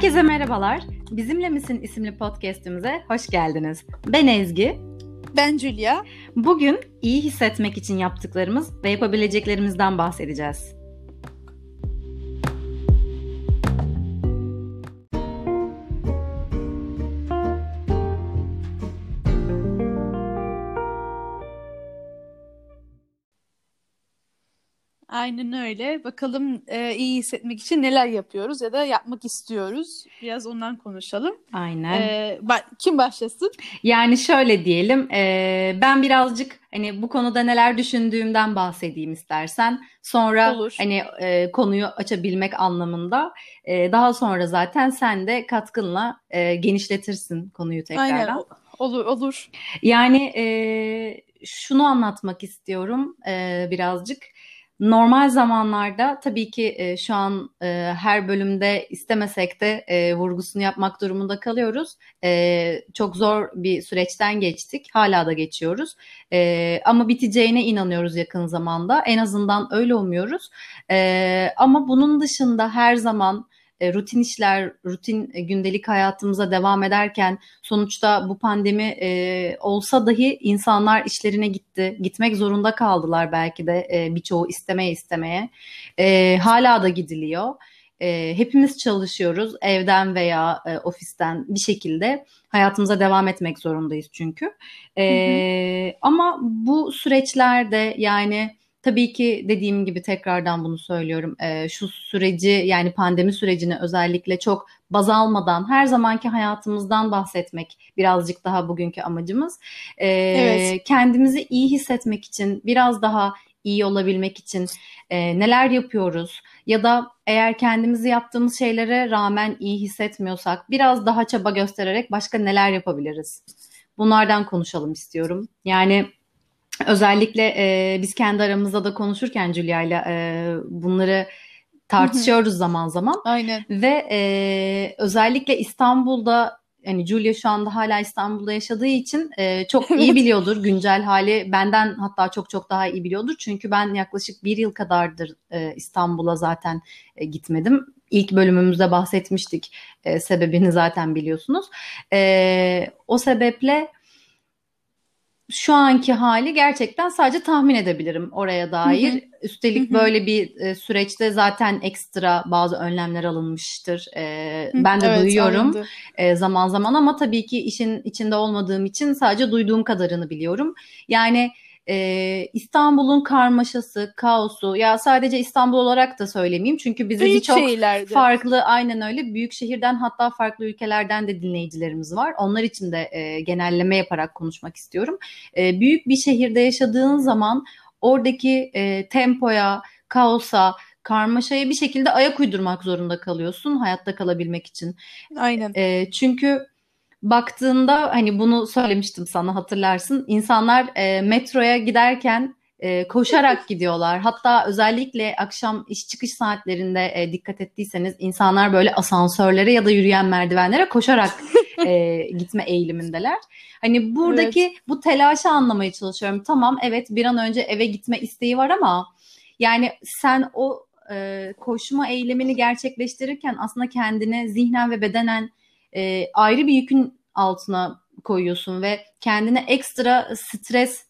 Herkese merhabalar. Bizimle Misin isimli podcast'imize hoş geldiniz. Ben Ezgi. Ben Julia. Bugün iyi hissetmek için yaptıklarımız ve yapabileceklerimizden bahsedeceğiz. Aynen öyle. Bakalım e, iyi hissetmek için neler yapıyoruz ya da yapmak istiyoruz. Biraz ondan konuşalım. Aynen. E, ba- kim başlasın? Yani şöyle diyelim, e, ben birazcık hani bu konuda neler düşündüğümden bahsedeyim istersen. Sonra Olur. hani e, konuyu açabilmek anlamında. E, daha sonra zaten sen de katkınla e, genişletirsin konuyu tekrardan. Aynen. Olur olur. Yani e, şunu anlatmak istiyorum e, birazcık. Normal zamanlarda tabii ki e, şu an e, her bölümde istemesek de e, vurgusunu yapmak durumunda kalıyoruz. E, çok zor bir süreçten geçtik, hala da geçiyoruz. E, ama biteceğine inanıyoruz yakın zamanda. En azından öyle umuyoruz. E, ama bunun dışında her zaman rutin işler, rutin e, gündelik hayatımıza devam ederken sonuçta bu pandemi e, olsa dahi insanlar işlerine gitti, gitmek zorunda kaldılar belki de e, birçoğu istemeye istemeye. E, hala da gidiliyor. E, hepimiz çalışıyoruz evden veya e, ofisten bir şekilde hayatımıza devam etmek zorundayız çünkü. E, Ama bu süreçlerde yani Tabii ki dediğim gibi tekrardan bunu söylüyorum. Ee, şu süreci yani pandemi sürecini özellikle çok baz almadan her zamanki hayatımızdan bahsetmek birazcık daha bugünkü amacımız. Ee, Evet. Kendimizi iyi hissetmek için, biraz daha iyi olabilmek için e, neler yapıyoruz? Ya da eğer kendimizi yaptığımız şeylere rağmen iyi hissetmiyorsak biraz daha çaba göstererek başka neler yapabiliriz? Bunlardan konuşalım istiyorum. Yani Özellikle e, biz kendi aramızda da konuşurken Julia'yla e, bunları tartışıyoruz zaman zaman Aynen. ve e, özellikle İstanbul'da yani Julia şu anda hala İstanbul'da yaşadığı için e, çok iyi biliyordur güncel hali benden hatta çok çok daha iyi biliyordur çünkü ben yaklaşık bir yıl kadardır e, İstanbul'a zaten e, gitmedim. İlk bölümümüzde bahsetmiştik E, sebebini zaten biliyorsunuz. E, o sebeple şu anki hali gerçekten sadece tahmin edebilirim oraya Hı dair. hı. Üstelik Hı hı. böyle bir e, süreçte zaten ekstra bazı önlemler alınmıştır. E, Hı, ben de Evet, duyuyorum alındı. e, zaman zaman ama tabii ki işin içinde olmadığım için sadece duyduğum kadarını biliyorum. Yani e, İstanbul'un karmaşası, kaosu ya sadece İstanbul olarak da söylemeyeyim çünkü Büyük birçok şehirlerde. farklı aynen öyle büyük şehirden hatta farklı ülkelerden de dinleyicilerimiz var. Onlar için de e, genelleme yaparak konuşmak istiyorum. E, büyük bir şehirde yaşadığın zaman oradaki e, tempoya, kaosa, karmaşaya bir şekilde ayak uydurmak zorunda kalıyorsun hayatta kalabilmek için. Aynen. E, çünkü baktığında hani bunu söylemiştim sana hatırlarsın. İnsanlar e, metroya giderken e, koşarak gidiyorlar. Hatta özellikle akşam iş çıkış saatlerinde e, dikkat ettiyseniz insanlar böyle asansörlere ya da yürüyen merdivenlere koşarak e, gitme eğilimindeler. Hani buradaki bu telaşı anlamaya çalışıyorum. Tamam evet bir an önce eve gitme isteği var ama yani sen o e, koşma eylemini gerçekleştirirken aslında kendine zihnen ve bedenen e, ayrı bir yükün altına koyuyorsun ve kendine ekstra stres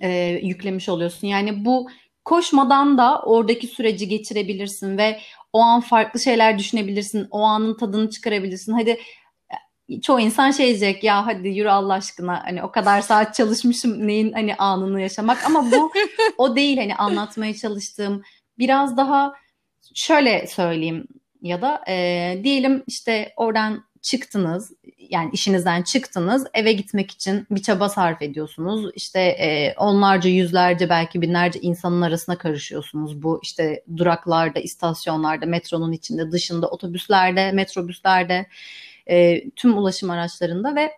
e, yüklemiş oluyorsun. Yani bu koşmadan da oradaki süreci geçirebilirsin ve o an farklı şeyler düşünebilirsin. O anın tadını çıkarabilirsin. Hadi e, çoğu insan şey diyecek ya hadi yürü Allah aşkına hani o kadar saat çalışmışım neyin hani anını yaşamak ama bu o değil hani anlatmaya çalıştığım biraz daha şöyle söyleyeyim ya da e, diyelim işte oradan çıktınız yani işinizden çıktınız eve gitmek için bir çaba sarf ediyorsunuz. İşte e, onlarca yüzlerce belki binlerce insanın arasına karışıyorsunuz. Bu işte duraklarda istasyonlarda metronun içinde dışında otobüslerde metrobüslerde e, tüm ulaşım araçlarında ve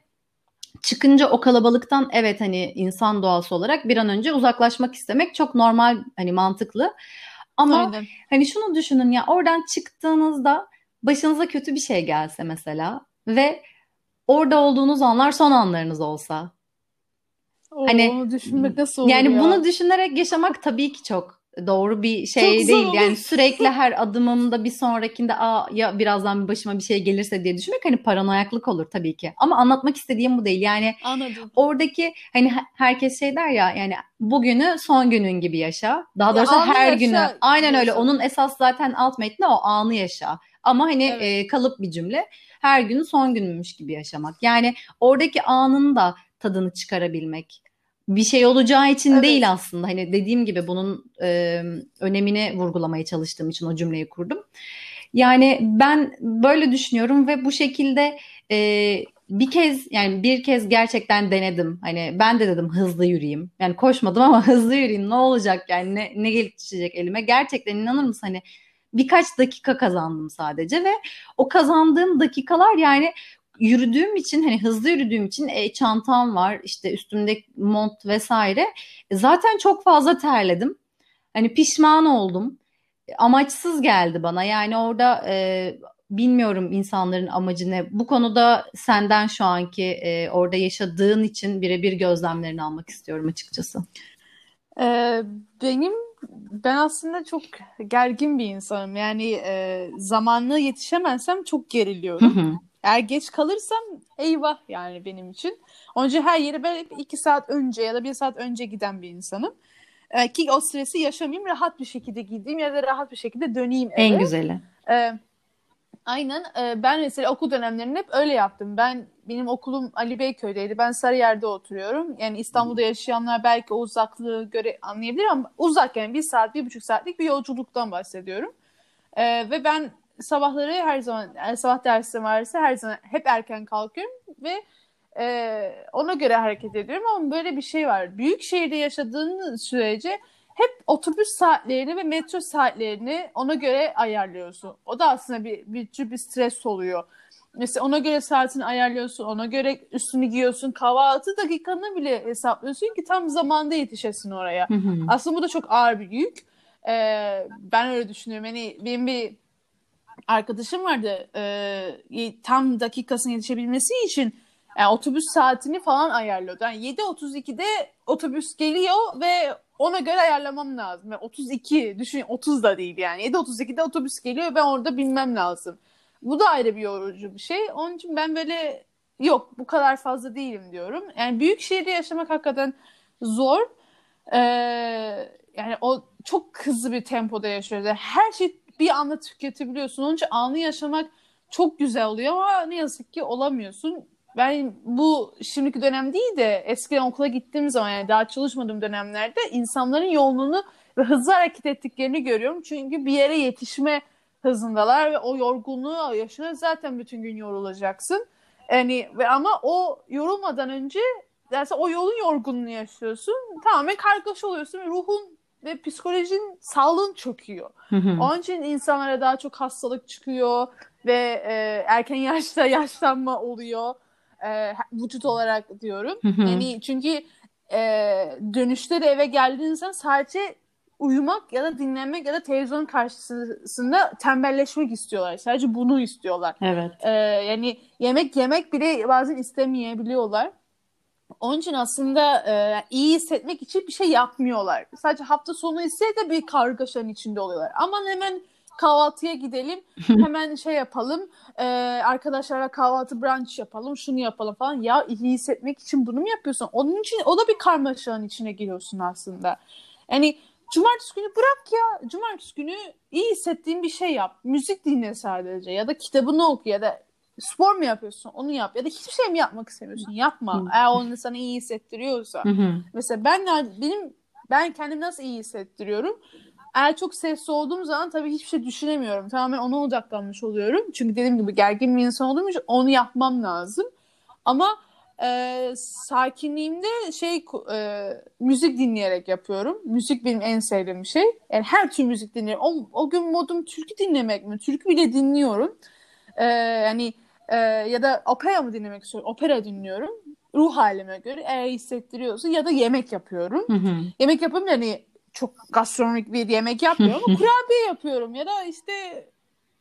çıkınca o kalabalıktan evet hani insan doğası olarak bir an önce uzaklaşmak istemek çok normal hani mantıklı. Ama Aynen. Hani şunu düşünün ya oradan çıktığınızda başınıza kötü bir şey gelse mesela ve orada olduğunuz anlar son anlarınız olsa. Oo, Hani düşünmek nasıl olur yani ya? bunu düşünerek yaşamak tabii ki çok doğru bir şey Çok değil. Yani sürekli her adımımda bir sonrakinde aa ya birazdan başıma bir şey gelirse diye düşünmek hani paranoyaklık olur tabii ki. Ama anlatmak istediğim bu değil. Yani Anladım. oradaki hani herkes şey der ya yani bugünü son günün gibi yaşa. Daha doğrusu ya her günü. Aynen öyle. Onun esas zaten alt metni o anı yaşa. Ama hani evet. e, kalıp bir cümle. Her günü son günmüş gibi yaşamak. Yani oradaki anın da tadını çıkarabilmek bir şey olacağı için evet. değil aslında. Hani dediğim gibi bunun e, önemini vurgulamaya çalıştığım için o cümleyi kurdum. Yani ben böyle düşünüyorum ve bu şekilde e, bir kez yani bir kez gerçekten denedim. Hani ben de dedim hızlı yürüyeyim. Yani koşmadım ama hızlı yürüyeyim ne olacak yani ne, ne gelip düşecek elime. Gerçekten inanır mısın hani birkaç dakika kazandım sadece ve o kazandığım dakikalar yani yürüdüğüm için hani hızlı yürüdüğüm için e, çantam var işte üstümde mont vesaire e, zaten çok fazla terledim. Hani pişman oldum. Amaçsız geldi bana yani orada e, bilmiyorum insanların amacı ne. Bu konuda senden şu anki e, orada yaşadığın için birebir gözlemlerini almak istiyorum açıkçası. Ee, benim ben aslında çok gergin bir insanım. Yani e, zamanlı yetişemezsem çok geriliyorum. Hı hı. Eğer geç kalırsam eyvah yani benim için. Önce her yere ben iki saat önce ya da bir saat önce giden bir insanım. Ee, ki o stresi yaşamayayım, rahat bir şekilde gideyim ya da rahat bir şekilde döneyim eve. En güzeli. Ee, aynen. Ee, ben mesela okul dönemlerinde hep öyle yaptım. Ben benim okulum Ali Beyköy'deydi. Ben Sarıyer'de oturuyorum. Yani İstanbul'da yaşayanlar belki o uzaklığı göre anlayabilir ama uzak yani bir saat, bir buçuk saatlik bir yolculuktan bahsediyorum. Ee, ve ben sabahları her zaman yani sabah dersim varsa her zaman hep erken kalkıyorum ve e, ona göre hareket ediyorum ama böyle bir şey var. Büyük şehirde yaşadığın sürece hep otobüs saatlerini ve metro saatlerini ona göre ayarlıyorsun. O da aslında bir, bir tür bir stres oluyor. Mesela ona göre saatini ayarlıyorsun, ona göre üstünü giyiyorsun, kahvaltı dakikanı bile hesaplıyorsun ki tam zamanda yetişesin oraya. Aslında bu da çok ağır bir yük. Ee, ben öyle düşünüyorum. Yani benim bir arkadaşım vardı e, tam dakikasına yetişebilmesi için yani otobüs saatini falan ayarlıyordu. Yani 7.32'de otobüs geliyor ve ona göre ayarlamam lazım. Yani 32 düşün 30 da değil yani. 7.32'de otobüs geliyor ben orada bilmem lazım. Bu da ayrı bir yorucu bir şey. Onun için ben böyle yok bu kadar fazla değilim diyorum. Yani büyük şehirde yaşamak hakikaten zor. Ee, yani o çok hızlı bir tempoda yaşıyoruz. Her şey bir anda tüketebiliyorsun. Onun için anı yaşamak çok güzel oluyor ama ne yazık ki olamıyorsun. Ben bu şimdiki dönem değil de eskiden okula gittiğim zaman yani daha çalışmadığım dönemlerde insanların yoğunluğunu ve hızlı hareket ettiklerini görüyorum. Çünkü bir yere yetişme hızındalar ve o yorgunluğu yaşına zaten bütün gün yorulacaksın. Yani ve ama o yorulmadan önce derse o yolun yorgunluğunu yaşıyorsun. Tamamen kargaşa oluyorsun ve ruhun ve psikolojin sağlığın çöküyor. Hı hı. Onun için insanlara daha çok hastalık çıkıyor ve e, erken yaşta yaşlanma oluyor. E, vücut olarak diyorum. Hı hı. Yani çünkü e, dönüşte de eve geldiğinizde sadece uyumak ya da dinlenmek ya da televizyon karşısında tembelleşmek istiyorlar. Sadece bunu istiyorlar. Evet. E, yani yemek yemek bile bazen istemeyebiliyorlar. Onun için aslında e, iyi hissetmek için bir şey yapmıyorlar. Sadece hafta sonu ise de bir kargaşanın içinde oluyorlar. Aman hemen kahvaltıya gidelim, hemen şey yapalım, e, arkadaşlara kahvaltı brunch yapalım, şunu yapalım falan. Ya iyi hissetmek için bunu mu yapıyorsun? Onun için o da bir karmaşanın içine giriyorsun aslında. Yani cumartesi günü bırak ya. Cumartesi günü iyi hissettiğin bir şey yap. Müzik dinle sadece ya da kitabını oku ya da spor mu yapıyorsun onu yap ya da hiçbir şey mi yapmak istemiyorsun yapma Hı. eğer onu sana iyi hissettiriyorsa Hı. mesela ben benim ben kendimi nasıl iyi hissettiriyorum eğer çok sessiz olduğum zaman tabii hiçbir şey düşünemiyorum tamamen ona odaklanmış oluyorum çünkü dediğim gibi gergin bir insan olduğum için onu yapmam lazım ama e, sakinliğimde şey e, müzik dinleyerek yapıyorum. Müzik benim en sevdiğim şey. Yani her tür müzik dinliyorum. O, o gün modum türkü dinlemek mi? Türkü bile dinliyorum. E, yani e, ya da opera mı dinlemek istiyorum? Opera dinliyorum. Ruh halime göre eğer hissettiriyorsa ya da yemek yapıyorum. Hı hı. Yemek yapıyorum yani çok gastronomik bir yemek yapmıyorum ama kurabiye yapıyorum ya da işte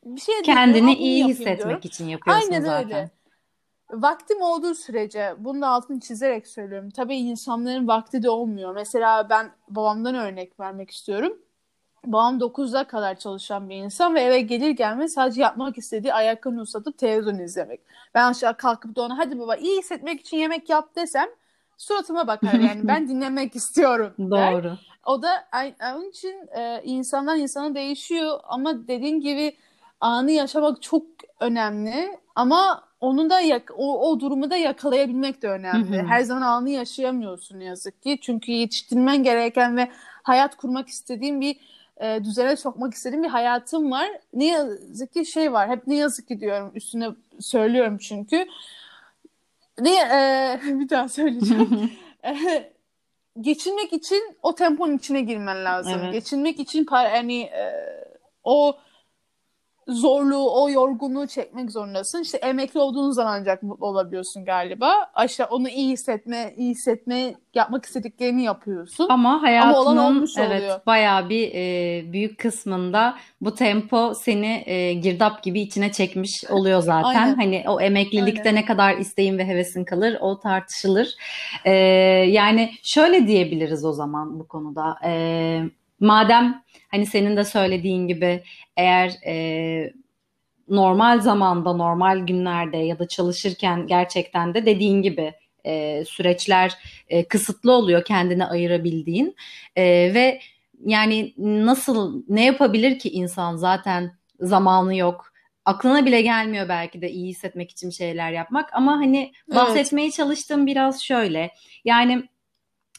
bir şey kendini iyi hissetmek diyorum. için yapıyorsun Aynen zaten. Öyle. Vaktim olduğu sürece bunu da altını çizerek söylüyorum. Tabii insanların vakti de olmuyor. Mesela ben babamdan örnek vermek istiyorum. Babam 9'da kadar çalışan bir insan ve eve gelir gelmez sadece yapmak istediği ayaklarını uzatıp televizyon izlemek. Ben aşağı kalkıp da ona hadi baba iyi hissetmek için yemek yap desem suratıma bakar yani ben dinlemek istiyorum der. Doğru. O da onun için e, insandan insana değişiyor ama dediğin gibi anı yaşamak çok önemli ama onun da yak- o, o durumu da yakalayabilmek de önemli. Hı hı. Her zaman anı yaşayamıyorsun yazık ki. Çünkü yetiştirmen gereken ve hayat kurmak istediğin bir e, düzene sokmak istediğim bir hayatım var. Ne yazık ki şey var. Hep ne yazık ki diyorum. Üstüne söylüyorum çünkü. Ne e, bir daha söyleyeceğim. e, geçinmek için o temponun içine girmen lazım. Evet. Geçinmek için par yani e, o zorluğu, o yorgunluğu çekmek zorundasın. İşte emekli olduğun zaman ancak mutlu olabiliyorsun galiba. Aşağı onu iyi hissetme, iyi hissetme, yapmak istediklerini yapıyorsun. Ama hayatının olan olmuş evet oluyor. bayağı bir e, büyük kısmında bu tempo seni e, girdap gibi içine çekmiş oluyor zaten. Aynen. Hani o emeklilikte Aynen. ne kadar isteğin ve hevesin kalır o tartışılır. E, yani şöyle diyebiliriz o zaman bu konuda. E, madem hani senin de söylediğin gibi eğer e, normal zamanda, normal günlerde ya da çalışırken gerçekten de dediğin gibi e, süreçler e, kısıtlı oluyor kendine ayırabildiğin E, ve yani nasıl ne yapabilir ki insan zaten zamanı yok. Aklına bile gelmiyor belki de iyi hissetmek için şeyler yapmak ama hani Evet. bahsetmeye çalıştığım biraz şöyle. Yani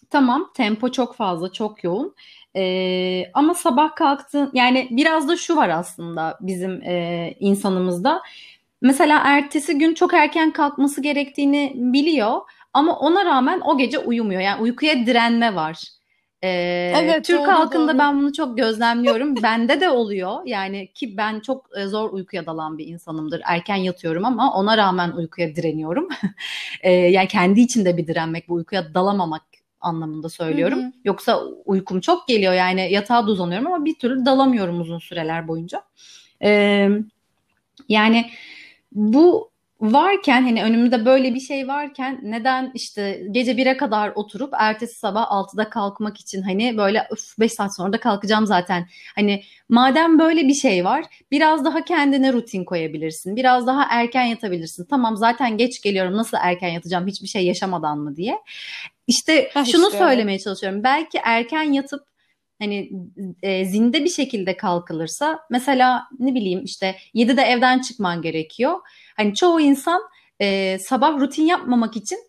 tamam tempo çok fazla, çok yoğun. Ee, ama sabah kalktın yani biraz da şu var aslında bizim e, insanımızda. Mesela ertesi gün çok erken kalkması gerektiğini biliyor ama ona rağmen o gece uyumuyor. Yani uykuya direnme var. Ee, Evet, Türk doğru, halkında doğru. ben bunu çok gözlemliyorum. Bende de oluyor. Yani ki ben çok e, zor uykuya dalan bir insanımdır. Erken yatıyorum ama ona rağmen uykuya direniyorum. Ee, yani kendi içinde bir direnmek, bu uykuya dalamamak anlamında söylüyorum. Hı hı. Yoksa uykum çok geliyor yani yatağa da uzanıyorum ama bir türlü dalamıyorum uzun süreler boyunca. Ee, yani bu varken hani önümde böyle bir şey varken neden işte gece 1'e kadar oturup ertesi sabah 6'da kalkmak için hani böyle üf 5 saat sonra da kalkacağım zaten. Hani madem böyle bir şey var biraz daha kendine rutin koyabilirsin. Biraz daha erken yatabilirsin. Tamam zaten geç geliyorum nasıl erken yatacağım hiçbir şey yaşamadan mı diye. İşte Heh, şunu işte. söylemeye çalışıyorum. Belki erken yatıp hani e, zinde bir şekilde kalkılırsa mesela ne bileyim işte 7'de evden çıkman gerekiyor. Hani çoğu insan e, sabah rutin yapmamak için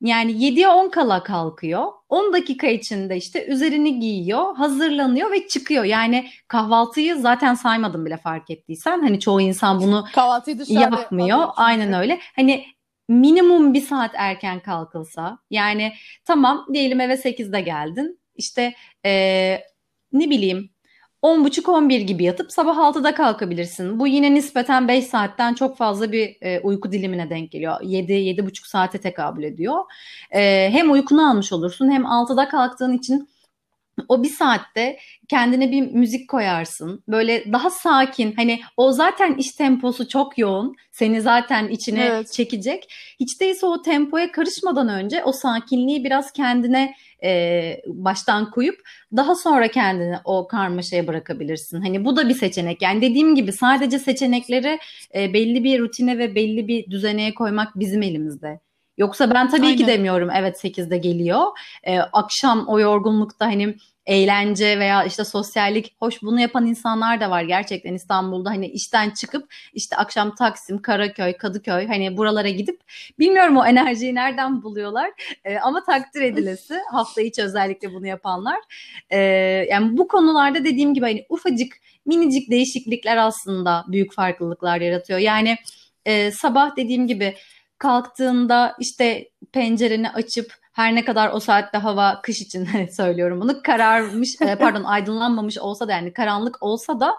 yani 7'ye 10 kala kalkıyor. 10 dakika içinde işte üzerini giyiyor, hazırlanıyor ve çıkıyor. Yani kahvaltıyı zaten saymadım bile fark ettiysen. Hani çoğu insan bunu Kahvaltıyı yapmıyor. Aynen öyle. Hani minimum bir saat erken kalkılsa yani tamam diyelim eve 8'de geldin işte eee, ne bileyim 10.30-11 gibi yatıp sabah 6'da kalkabilirsin. Bu yine nispeten 5 saatten çok fazla bir e, uyku dilimine denk geliyor. 7-7.5 saate tekabül ediyor. E, hem uykunu almış olursun hem 6'da kalktığın için o bir saatte kendine bir müzik koyarsın. Böyle daha sakin. Hani o zaten iş temposu çok yoğun. Seni zaten içine Evet. çekecek. Hiç değilse o tempoya karışmadan önce o sakinliği biraz kendine e, baştan koyup daha sonra kendini o karmaşaya bırakabilirsin. Hani bu da bir seçenek. Yani dediğim gibi sadece seçenekleri e, belli bir rutine ve belli bir düzeneye koymak bizim elimizde. Yoksa ben tabii ki Aynen. demiyorum evet 8'de geliyor. E, akşam o yorgunlukta hani eğlence veya işte sosyallik hoş bunu yapan insanlar da var gerçekten İstanbul'da hani işten çıkıp işte akşam Taksim, Karaköy, Kadıköy hani buralara gidip bilmiyorum o enerjiyi nereden buluyorlar E, ama takdir edilesi hafta içi özellikle bunu yapanlar. E, yani bu konularda dediğim gibi hani ufacık minicik değişiklikler aslında büyük farklılıklar yaratıyor. Yani e, sabah dediğim gibi kalktığında işte pencereni açıp her ne kadar o saatte hava kış için söylüyorum bunu kararmış e, pardon aydınlanmamış olsa da yani karanlık olsa da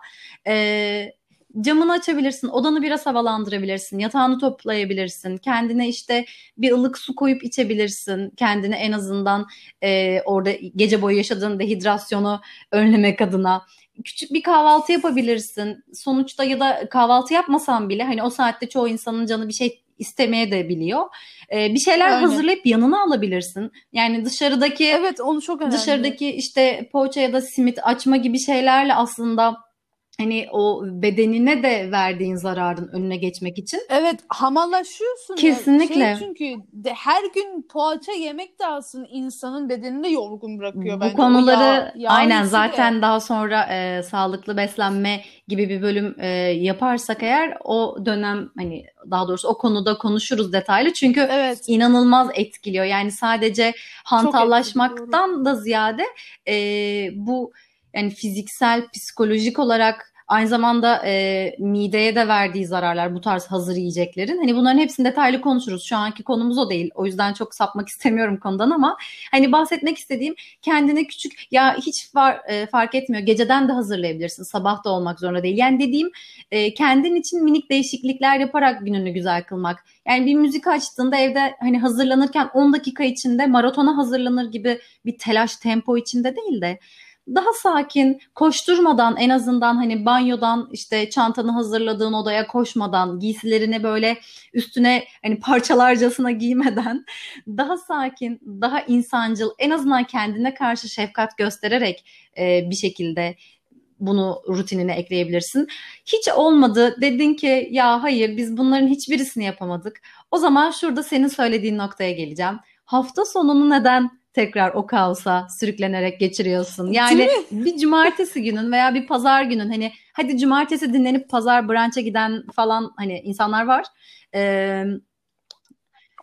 e, camını açabilirsin odanı biraz havalandırabilirsin yatağını toplayabilirsin kendine işte bir ılık su koyup içebilirsin kendine en azından e, orada gece boyu yaşadığın dehidrasyonu önlemek adına. Küçük bir kahvaltı yapabilirsin. Sonuçta ya da kahvaltı yapmasan bile hani o saatte çoğu insanın canı bir şey istemeye de biliyor. E, bir şeyler Aynen. hazırlayıp yanına alabilirsin. Yani dışarıdaki Evet onu çok önemli. dışarıdaki işte poğaça ya da simit açma gibi şeylerle aslında hani o bedenine de verdiğin zararın önüne geçmek için Evet hamallaşıyorsun. ya. Kesinlikle. Şey çünkü de her gün poğaça yemek de aslında insanın bedenini de yorgun bırakıyor Bu bence. Konuları yağ- yağ aynen hissi de. zaten daha sonra e, sağlıklı beslenme gibi bir bölüm e, yaparsak eğer o dönem hani daha doğrusu o konuda konuşuruz detaylı çünkü Evet. inanılmaz etkiliyor. Yani sadece etkili, hantallaşmaktan da ziyade e, bu yani fiziksel, psikolojik olarak aynı zamanda e, mideye de verdiği zararlar bu tarz hazır yiyeceklerin. Hani bunların hepsini detaylı konuşuruz. Şu anki konumuz o değil. O yüzden çok sapmak istemiyorum konudan ama hani bahsetmek istediğim kendine küçük ya hiç var, e, fark etmiyor. Geceden de hazırlayabilirsin. Sabah da olmak zorunda değil. Yani dediğim e, kendin için minik değişiklikler yaparak gününü güzel kılmak. Yani bir müzik açtığında evde hani hazırlanırken 10 dakika içinde maratona hazırlanır gibi bir telaş tempo içinde değil de daha sakin, koşturmadan en azından hani banyodan işte çantanı hazırladığın odaya koşmadan, giysilerini böyle üstüne hani parçalarcasına giymeden daha sakin, daha insancıl, en azından kendine karşı şefkat göstererek e, bir şekilde bunu rutinine ekleyebilirsin. Hiç olmadı dedin ki ya hayır biz bunların hiçbirisini yapamadık. O zaman şurada senin söylediğin noktaya geleceğim. Hafta sonunu neden tekrar o kaosa sürüklenerek geçiriyorsun? Yani Değil bir cumartesi günün veya bir pazar günün hani hadi cumartesi dinlenip pazar brunch'a giden falan hani insanlar var. Ee,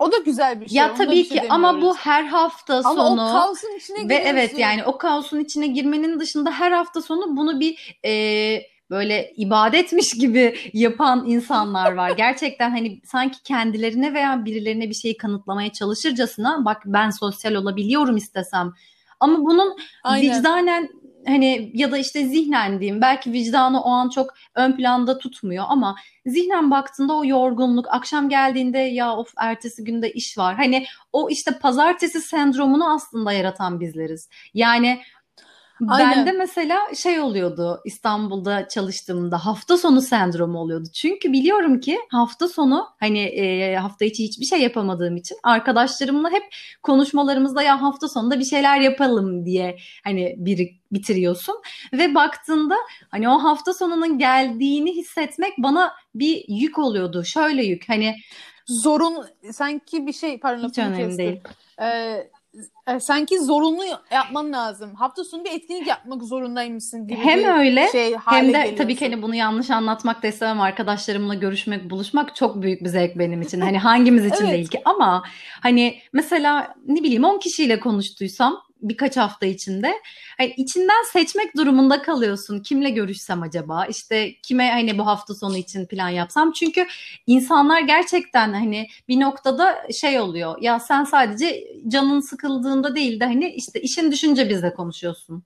O da güzel bir şey. ya tabii şey ki ama bu her hafta Ama sonu o kaosun içine ve giriyorsun. evet yani o kaosun içine girmenin dışında her hafta sonu bunu bir e, böyle ibadetmiş gibi yapan insanlar var. Gerçekten hani sanki kendilerine veya birilerine bir şeyi kanıtlamaya çalışırcasına bak ben sosyal olabiliyorum istesem. Ama bunun Aynen. vicdanen hani ya da işte zihnen diyeyim belki vicdanı o an çok ön planda tutmuyor ama zihnen baktığında o yorgunluk akşam geldiğinde ya of ertesi günde iş var. Hani o işte pazartesi sendromunu aslında yaratan bizleriz. Yani Aynen. bende mesela şey oluyordu İstanbul'da çalıştığımda hafta sonu sendromu oluyordu. Çünkü biliyorum ki hafta sonu hani e, hafta içi hiçbir şey yapamadığım için arkadaşlarımla hep konuşmalarımızda ya hafta sonunda bir şeyler yapalım diye hani bir bitiriyorsun ve baktığında hani o hafta sonunun geldiğini hissetmek bana bir yük oluyordu. Şöyle yük hani Zorun sanki bir şey pardon lafını kestim. değil. Ee, e, sanki zorunlu yapman lazım. Hafta sonu bir etkinlik yapmak zorundaymışsın gibi Hem bir öyle şey hem de geliyorsun. tabii ki hani bunu yanlış anlatmak da istemem. Arkadaşlarımla görüşmek, buluşmak çok büyük bir zevk benim için. Hani hangimiz için Evet. değil ki ama hani mesela ne bileyim 10 kişiyle konuştuysam birkaç hafta içinde hani içinden seçmek durumunda kalıyorsun. Kimle görüşsem acaba? İşte kime hani bu hafta sonu için plan yapsam? Çünkü insanlar gerçekten hani bir noktada şey oluyor. Ya sen sadece canın sıkıldığında değil de hani işte işin düşünce bizle konuşuyorsun.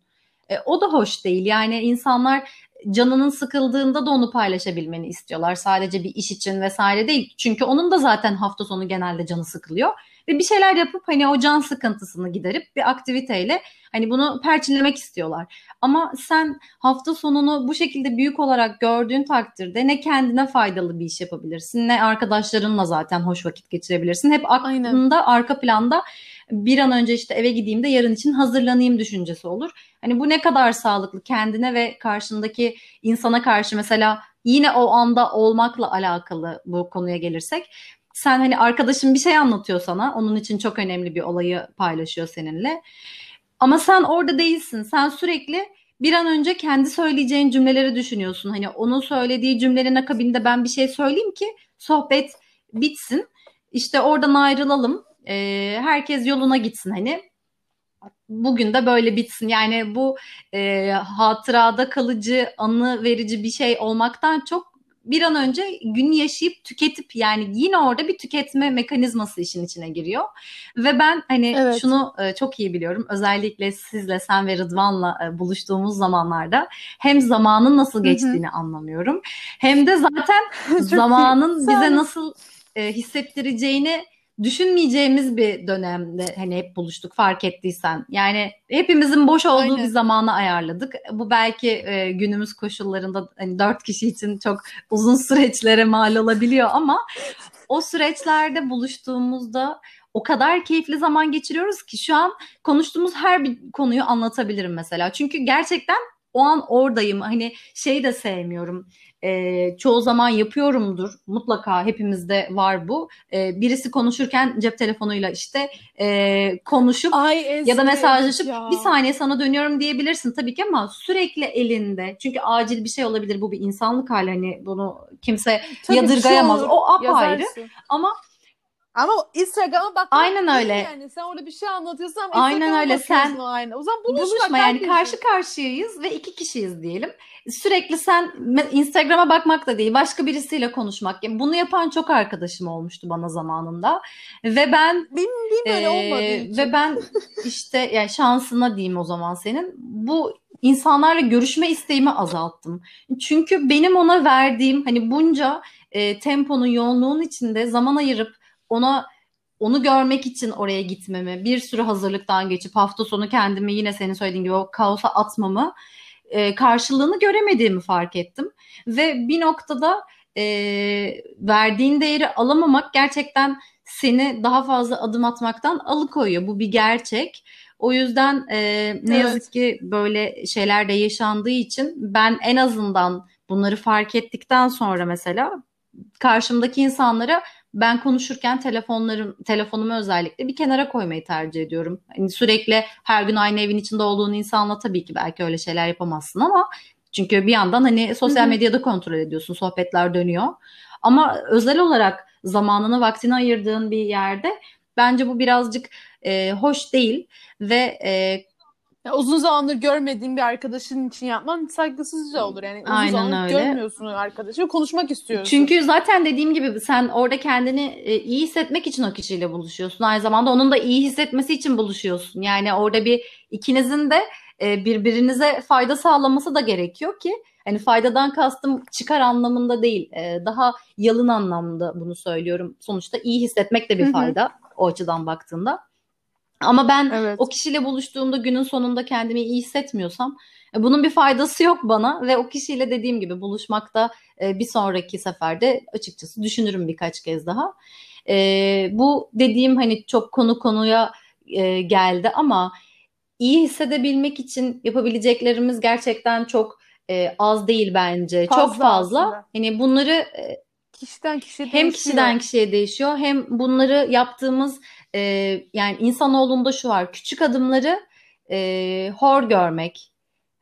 E, o da hoş değil. Yani insanlar canının sıkıldığında da onu paylaşabilmeni istiyorlar. Sadece bir iş için vesaire değil. Çünkü onun da zaten hafta sonu genelde canı sıkılıyor. Ve bir şeyler yapıp hani o can sıkıntısını giderip bir aktiviteyle hani bunu perçinlemek istiyorlar. Ama sen hafta sonunu bu şekilde büyük olarak gördüğün takdirde ne kendine faydalı bir iş yapabilirsin ne arkadaşlarınla zaten hoş vakit geçirebilirsin. Hep Aynen. aklında arka planda bir an önce işte eve gideyim de yarın için hazırlanayım düşüncesi olur. Hani bu ne kadar sağlıklı kendine ve karşındaki insana karşı mesela yine o anda olmakla alakalı bu konuya gelirsek sen hani arkadaşın bir şey anlatıyor sana. Onun için çok önemli bir olayı paylaşıyor seninle. Ama sen orada değilsin. Sen sürekli bir an önce kendi söyleyeceğin cümleleri düşünüyorsun. Hani onun söylediği cümlenin akabinde ben bir şey söyleyeyim ki sohbet bitsin. İşte oradan ayrılalım. Ee, herkes yoluna gitsin hani. Bugün de böyle bitsin. Yani bu e, hatırada kalıcı, anı verici bir şey olmaktan çok bir an önce günü yaşayıp tüketip yani yine orada bir tüketme mekanizması işin içine giriyor. Ve ben hani Evet. şunu e, çok iyi biliyorum. Özellikle sizle sen ve Rıdvan'la e, buluştuğumuz zamanlarda hem zamanın nasıl geçtiğini anlamıyorum. Hem de zaten zamanın bize nasıl e, hissettireceğini düşünmeyeceğimiz bir dönemde hani hep buluştuk fark ettiysen. Yani hepimizin boş olduğu Aynen. bir zamanı ayarladık. Bu belki e, günümüz koşullarında hani dört kişi için çok uzun süreçlere mal olabiliyor ama o süreçlerde buluştuğumuzda o kadar keyifli zaman geçiriyoruz ki şu an konuştuğumuz her bir konuyu anlatabilirim mesela. Çünkü gerçekten o an oradayım. Hani şey de sevmiyorum. E, çoğu zaman yapıyorumdur. Mutlaka hepimizde var bu. E, birisi konuşurken cep telefonuyla işte e, konuşup Ay, ya da mesajlaşıp ya. bir saniye sana dönüyorum diyebilirsin tabii ki ama sürekli elinde. Çünkü acil bir şey olabilir. Bu bir insanlık hali. Hani bunu kimse tabii yadırgayamaz. Şey o apayrı. Yazarsın. Ama ama Instagram'a bak. Aynen öyle. Yani sen orada bir şey anlatıyorsun ama Aynen öyle. Sen aynı. O zaman buluşma, buluşma yani karşı karşıyayız ve iki kişiyiz diyelim. Sürekli sen Instagram'a bakmak da değil, başka birisiyle konuşmak. Yani bunu yapan çok arkadaşım olmuştu bana zamanında. Ve ben benim, benim öyle e, olmadı. Hiç. Ve ben işte yani şansına diyeyim o zaman senin. Bu insanlarla görüşme isteğimi azalttım. Çünkü benim ona verdiğim hani bunca e, temponun yoğunluğun içinde zaman ayırıp ona onu görmek için oraya gitmemi, bir sürü hazırlıktan geçip hafta sonu kendimi yine senin söylediğin gibi o kaosa atmamı e, karşılığını göremediğimi fark ettim. Ve bir noktada e, verdiğin değeri alamamak gerçekten seni daha fazla adım atmaktan alıkoyuyor. Bu bir gerçek. O yüzden e, ne evet. yazık ki böyle şeyler de yaşandığı için ben en azından bunları fark ettikten sonra mesela karşımdaki insanlara ben konuşurken telefonlarım telefonumu özellikle bir kenara koymayı tercih ediyorum. Hani sürekli her gün aynı evin içinde olduğun insanla tabii ki belki öyle şeyler yapamazsın ama çünkü bir yandan hani sosyal medyada kontrol ediyorsun, sohbetler dönüyor. Ama özel olarak zamanını, vaktini ayırdığın bir yerde bence bu birazcık e, hoş değil ve e, ya uzun zamandır görmediğin bir arkadaşın için yapman saygısızca olur. Yani uzun Aynen zamandır öyle. görmüyorsun arkadaşı ve konuşmak istiyorsun. Çünkü zaten dediğim gibi sen orada kendini e, iyi hissetmek için o kişiyle buluşuyorsun. Aynı zamanda onun da iyi hissetmesi için buluşuyorsun. Yani orada bir ikinizin de e, birbirinize fayda sağlaması da gerekiyor ki hani faydadan kastım çıkar anlamında değil. E, daha yalın anlamda bunu söylüyorum. Sonuçta iyi hissetmek de bir fayda o açıdan baktığında. Ama ben evet. o kişiyle buluştuğumda günün sonunda kendimi iyi hissetmiyorsam e, bunun bir faydası yok bana ve o kişiyle dediğim gibi buluşmakta e, bir sonraki seferde açıkçası düşünürüm birkaç kez daha. E, bu dediğim hani çok konu konuya geldi ama iyi hissedebilmek için yapabileceklerimiz gerçekten çok az değil bence. Fazla çok fazla. Aslında. Hani bunları kişiden kişiye hem değişiyor. kişiden kişiye değişiyor hem bunları yaptığımız e, yani insanoğlunda şu var küçük adımları e, hor görmek.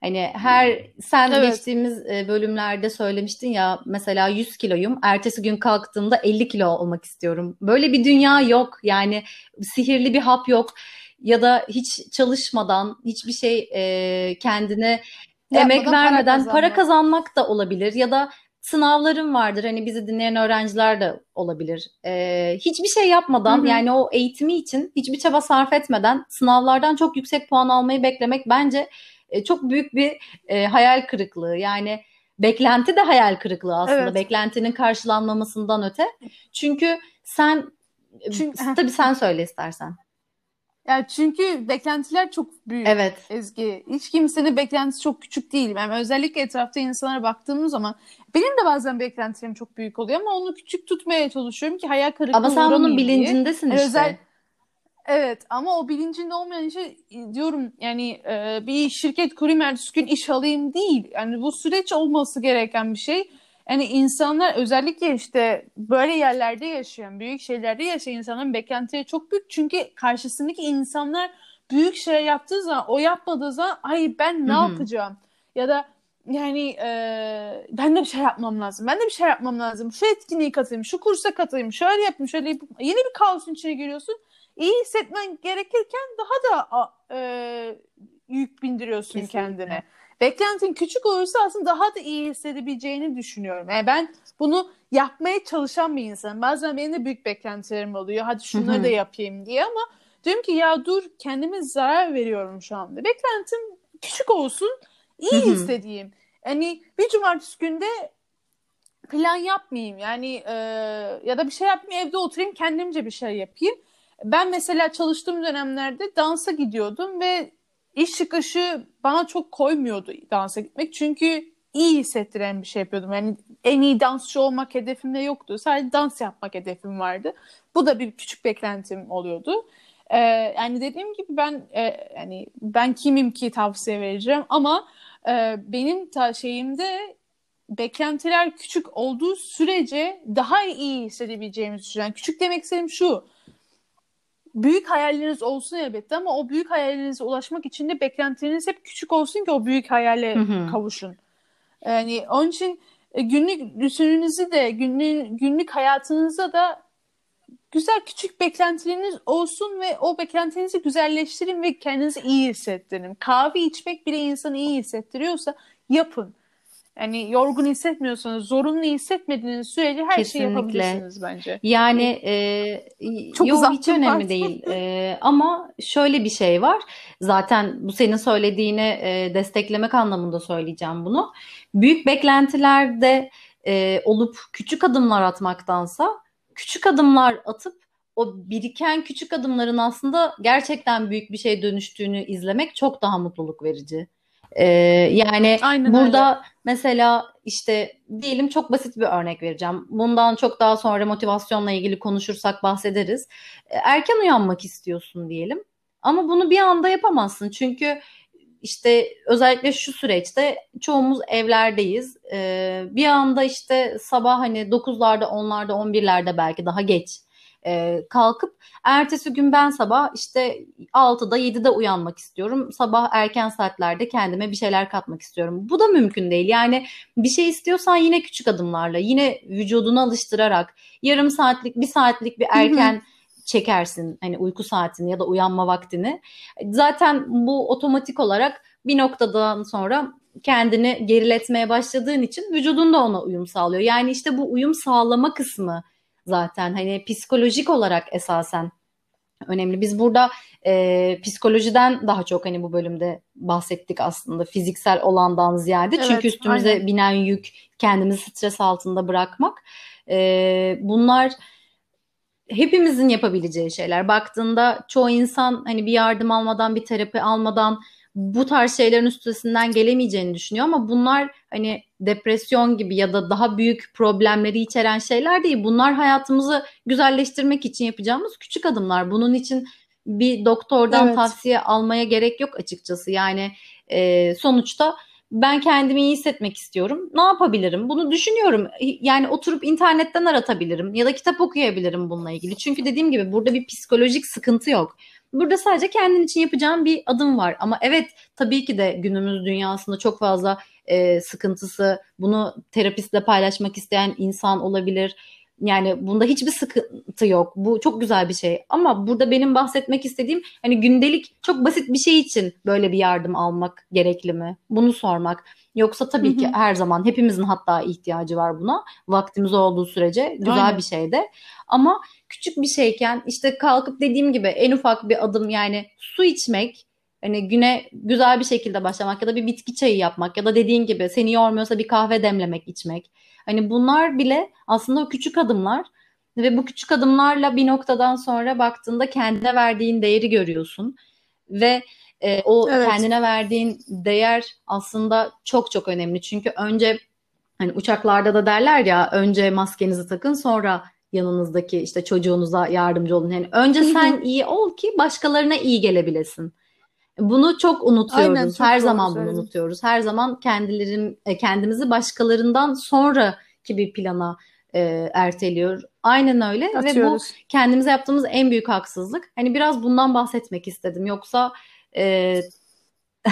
Hani her sen evet. geçtiğimiz e, bölümlerde söylemiştin ya mesela 100 kiloyum ertesi gün kalktığımda 50 kilo olmak istiyorum. Böyle bir dünya yok yani sihirli bir hap yok ya da hiç çalışmadan hiçbir şey e, kendine Yapmadan emek vermeden para, para kazanmak da olabilir ya da sınavlarım vardır. Hani bizi dinleyen öğrenciler de olabilir. Ee, hiçbir şey yapmadan hı hı. yani o eğitimi için hiçbir çaba sarf etmeden sınavlardan çok yüksek puan almayı beklemek bence e, çok büyük bir e, hayal kırıklığı. Yani beklenti de hayal kırıklığı aslında. Evet. Beklentinin karşılanmamasından öte. Çünkü sen Çünkü, tabii sen söyle istersen. Yani çünkü beklentiler çok büyük. Evet. Ezgi. Hiç kimsenin beklentisi çok küçük değil. Yani özellikle etrafta insanlara baktığımız zaman benim de bazen beklentilerim çok büyük oluyor ama onu küçük tutmaya çalışıyorum ki hayal kırıklığı Ama sen bunun bilincindesin diye. işte. Özel... Evet ama o bilincinde olmayan işe diyorum yani e, bir şirket kurayım ertesi gün iş alayım değil. Yani bu süreç olması gereken bir şey. Yani insanlar özellikle işte böyle yerlerde yaşayan, büyük şeylerde yaşayan insanların beklentileri çok büyük. Çünkü karşısındaki insanlar büyük şey yaptığı zaman, o yapmadığı zaman ay ben ne Hı-hı. yapacağım? Ya da yani e, ben de bir şey yapmam lazım. Ben de bir şey yapmam lazım. Şu etkinliği katılayım, şu kursa katılayım, şöyle yapayım, şöyle yapayım. Yeni bir kaosun içine giriyorsun. İyi hissetmen gerekirken daha da e, yük bindiriyorsun Kesinlikle. kendine beklentin küçük olursa aslında daha da iyi hissedebileceğini düşünüyorum. Yani ben bunu yapmaya çalışan bir insanım. Bazen benim de büyük beklentilerim oluyor. Hadi şunları da yapayım diye ama diyorum ki ya dur kendime zarar veriyorum şu anda. Beklentim küçük olsun, iyi hissedeyim. Yani bir cumartesi günde plan yapmayayım yani e, ya da bir şey yapmayayım evde oturayım kendimce bir şey yapayım. Ben mesela çalıştığım dönemlerde dansa gidiyordum ve iş çıkışı bana çok koymuyordu dansa gitmek. Çünkü iyi hissettiren bir şey yapıyordum. Yani en iyi dansçı olmak hedefimde yoktu. Sadece dans yapmak hedefim vardı. Bu da bir küçük beklentim oluyordu. Ee, yani dediğim gibi ben e, yani ben kimim ki tavsiye vereceğim ama e, benim ta şeyimde beklentiler küçük olduğu sürece daha iyi hissedebileceğimizi düşünüyorum. küçük demek istediğim şu. Büyük hayalleriniz olsun elbette ama o büyük hayallerinize ulaşmak için de beklentileriniz hep küçük olsun ki o büyük hayale hı hı. kavuşun. Yani onun için e, günlük rutininizi de günlük, günlük hayatınızda da güzel küçük beklentileriniz olsun ve o beklentinizi güzelleştirin ve kendinizi iyi hissettirin. Kahve içmek bile insanı iyi hissettiriyorsa yapın. Yani yorgun hissetmiyorsanız, zorunlu hissetmediğiniz sürece her Kesinlikle. şeyi yapabilirsiniz bence. Yani e, Çok yok hiç önemli değil. E, ama şöyle bir şey var. Zaten bu senin söylediğini e, desteklemek anlamında söyleyeceğim bunu. Büyük beklentilerde e, olup küçük adımlar atmaktansa küçük adımlar atıp o biriken küçük adımların aslında gerçekten büyük bir şey dönüştüğünü izlemek çok daha mutluluk verici. Ee, yani Aynen burada öyle. mesela işte diyelim çok basit bir örnek vereceğim. Bundan çok daha sonra motivasyonla ilgili konuşursak bahsederiz. Ee, erken uyanmak istiyorsun diyelim. Ama bunu bir anda yapamazsın. Çünkü işte özellikle şu süreçte çoğumuz evlerdeyiz. Ee, bir anda işte sabah hani 9'larda, 10'larda, 11'lerde belki daha geç e, kalkıp ertesi gün ben sabah işte 6'da 7'de uyanmak istiyorum. Sabah erken saatlerde kendime bir şeyler katmak istiyorum. Bu da mümkün değil. Yani bir şey istiyorsan yine küçük adımlarla, yine vücudunu alıştırarak yarım saatlik, bir saatlik bir erken çekersin hani uyku saatini ya da uyanma vaktini. Zaten bu otomatik olarak bir noktadan sonra kendini geriletmeye başladığın için vücudun da ona uyum sağlıyor. Yani işte bu uyum sağlama kısmı zaten hani psikolojik olarak esasen önemli. Biz burada e, psikolojiden daha çok hani bu bölümde bahsettik aslında fiziksel olandan ziyade. Evet, Çünkü üstümüze aynen. binen yük kendimizi stres altında bırakmak. E, bunlar hepimizin yapabileceği şeyler. Baktığında çoğu insan hani bir yardım almadan, bir terapi almadan bu tarz şeylerin üstesinden gelemeyeceğini düşünüyor ama bunlar hani depresyon gibi ya da daha büyük problemleri içeren şeyler değil. Bunlar hayatımızı güzelleştirmek için yapacağımız küçük adımlar. Bunun için bir doktordan evet. tavsiye almaya gerek yok açıkçası. Yani e, sonuçta ben kendimi iyi hissetmek istiyorum. Ne yapabilirim? Bunu düşünüyorum. Yani oturup internetten aratabilirim ya da kitap okuyabilirim bununla ilgili. Çünkü dediğim gibi burada bir psikolojik sıkıntı yok. Burada sadece kendin için yapacağın bir adım var. Ama evet tabii ki de günümüz dünyasında çok fazla e, sıkıntısı, bunu terapistle paylaşmak isteyen insan olabilir. Yani bunda hiçbir sıkıntı yok. Bu çok güzel bir şey. Ama burada benim bahsetmek istediğim hani gündelik çok basit bir şey için böyle bir yardım almak gerekli mi? Bunu sormak. Yoksa tabii Hı-hı. ki her zaman hepimizin hatta ihtiyacı var buna. Vaktimiz olduğu sürece güzel Aynen. bir şey de. Ama küçük bir şeyken işte kalkıp dediğim gibi en ufak bir adım yani su içmek hani güne güzel bir şekilde başlamak ya da bir bitki çayı yapmak ya da dediğin gibi seni yormuyorsa bir kahve demlemek içmek. Hani bunlar bile aslında o küçük adımlar ve bu küçük adımlarla bir noktadan sonra baktığında kendine verdiğin değeri görüyorsun ve e, o evet. kendine verdiğin değer aslında çok çok önemli. Çünkü önce hani uçaklarda da derler ya önce maskenizi takın sonra yanınızdaki işte çocuğunuza yardımcı olun. Yani önce sen iyi ol ki başkalarına iyi gelebilesin. Bunu çok unutuyoruz. Aynen, çok Her zaman bunu unutuyoruz. Her zaman kendilerin e, kendimizi başkalarından sonraki bir plana e, erteliyor. Aynen öyle Atıyoruz. ve bu kendimize yaptığımız en büyük haksızlık. Hani biraz bundan bahsetmek istedim. Yoksa e,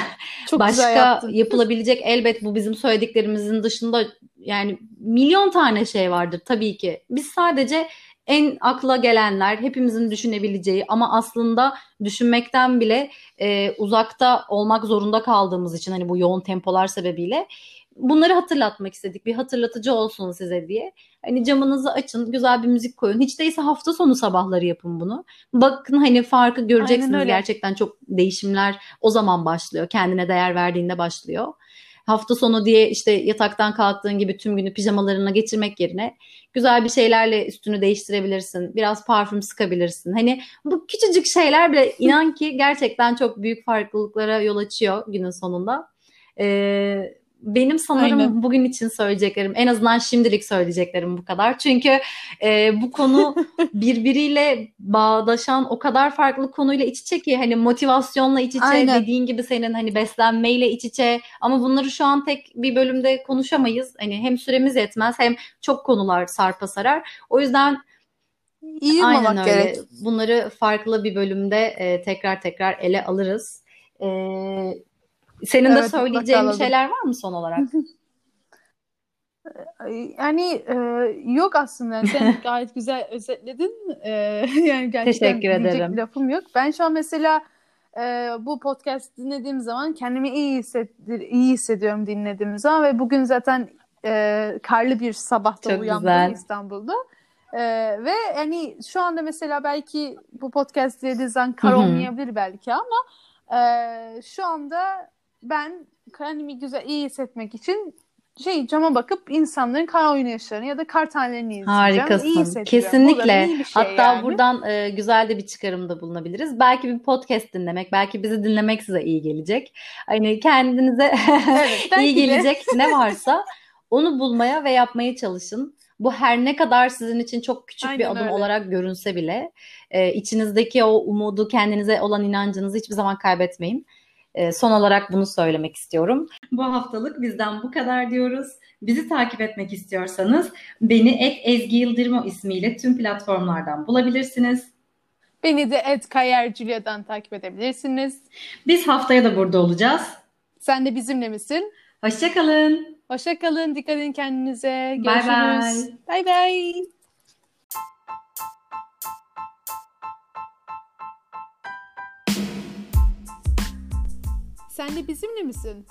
Çok başka yapılabilecek elbet bu bizim söylediklerimizin dışında yani milyon tane şey vardır tabii ki. Biz sadece en akla gelenler, hepimizin düşünebileceği ama aslında düşünmekten bile e, uzakta olmak zorunda kaldığımız için hani bu yoğun tempolar sebebiyle bunları hatırlatmak istedik. Bir hatırlatıcı olsun size diye. Hani camınızı açın, güzel bir müzik koyun. Hiç değilse hafta sonu sabahları yapın bunu. Bakın hani farkı göreceksiniz. Gerçekten çok değişimler o zaman başlıyor. Kendine değer verdiğinde başlıyor. Hafta sonu diye işte yataktan kalktığın gibi tüm günü pijamalarına geçirmek yerine güzel bir şeylerle üstünü değiştirebilirsin. Biraz parfüm sıkabilirsin. Hani bu küçücük şeyler bile inan ki gerçekten çok büyük farklılıklara yol açıyor günün sonunda. Ee, benim sanırım Aynen. bugün için söyleyeceklerim en azından şimdilik söyleyeceklerim bu kadar. Çünkü e, bu konu birbiriyle bağdaşan o kadar farklı konuyla iç içe ki hani motivasyonla iç içe Aynen. dediğin gibi senin hani beslenmeyle iç içe ama bunları şu an tek bir bölümde konuşamayız. Hani hem süremiz yetmez hem çok konular sarpa sarar. O yüzden İyi Aynen öyle. gerek. Bunları farklı bir bölümde e, tekrar tekrar ele alırız. E, senin evet, de söyleyeceğin şeyler var mı son olarak? Yani e, yok aslında. Sen gayet güzel özetledin. E, yani gerçekten Teşekkür ederim. Bir lafım yok. Ben şu an mesela e, bu podcast dinlediğim zaman kendimi iyi hissettir, iyi hissediyorum dinlediğim zaman ve bugün zaten e, karlı bir sabahta Çok uyandım güzel. İstanbul'da. E, ve yani şu anda mesela belki bu podcast dinlediğiniz zaman kar olmayabilir belki ama e, şu anda ben kendimi güzel iyi hissetmek için şey cama bakıp insanların kar oynayışlarını ya da kar tanelerini izleyeceğim. Harikasın. Kesinlikle. Şey Hatta yani. buradan e, güzel de bir çıkarımda bulunabiliriz. Belki bir podcast dinlemek, belki bizi dinlemek size iyi gelecek. Hani kendinize evet, iyi gelecek ne varsa onu bulmaya ve yapmaya çalışın. Bu her ne kadar sizin için çok küçük Aynen bir adım öyle. olarak görünse bile e, içinizdeki o umudu, kendinize olan inancınızı hiçbir zaman kaybetmeyin. Ee, son olarak bunu söylemek istiyorum. Bu haftalık bizden bu kadar diyoruz. Bizi takip etmek istiyorsanız beni et Ezgi Yıldırım ismiyle tüm platformlardan bulabilirsiniz. Beni de et Kayer Julia'dan takip edebilirsiniz. Biz haftaya da burada olacağız. Sen de bizimle misin? Hoşçakalın. Hoşçakalın. Dikkat edin kendinize. Görüşürüz. Bye bye. Bye bye. Sen de bizimle misin?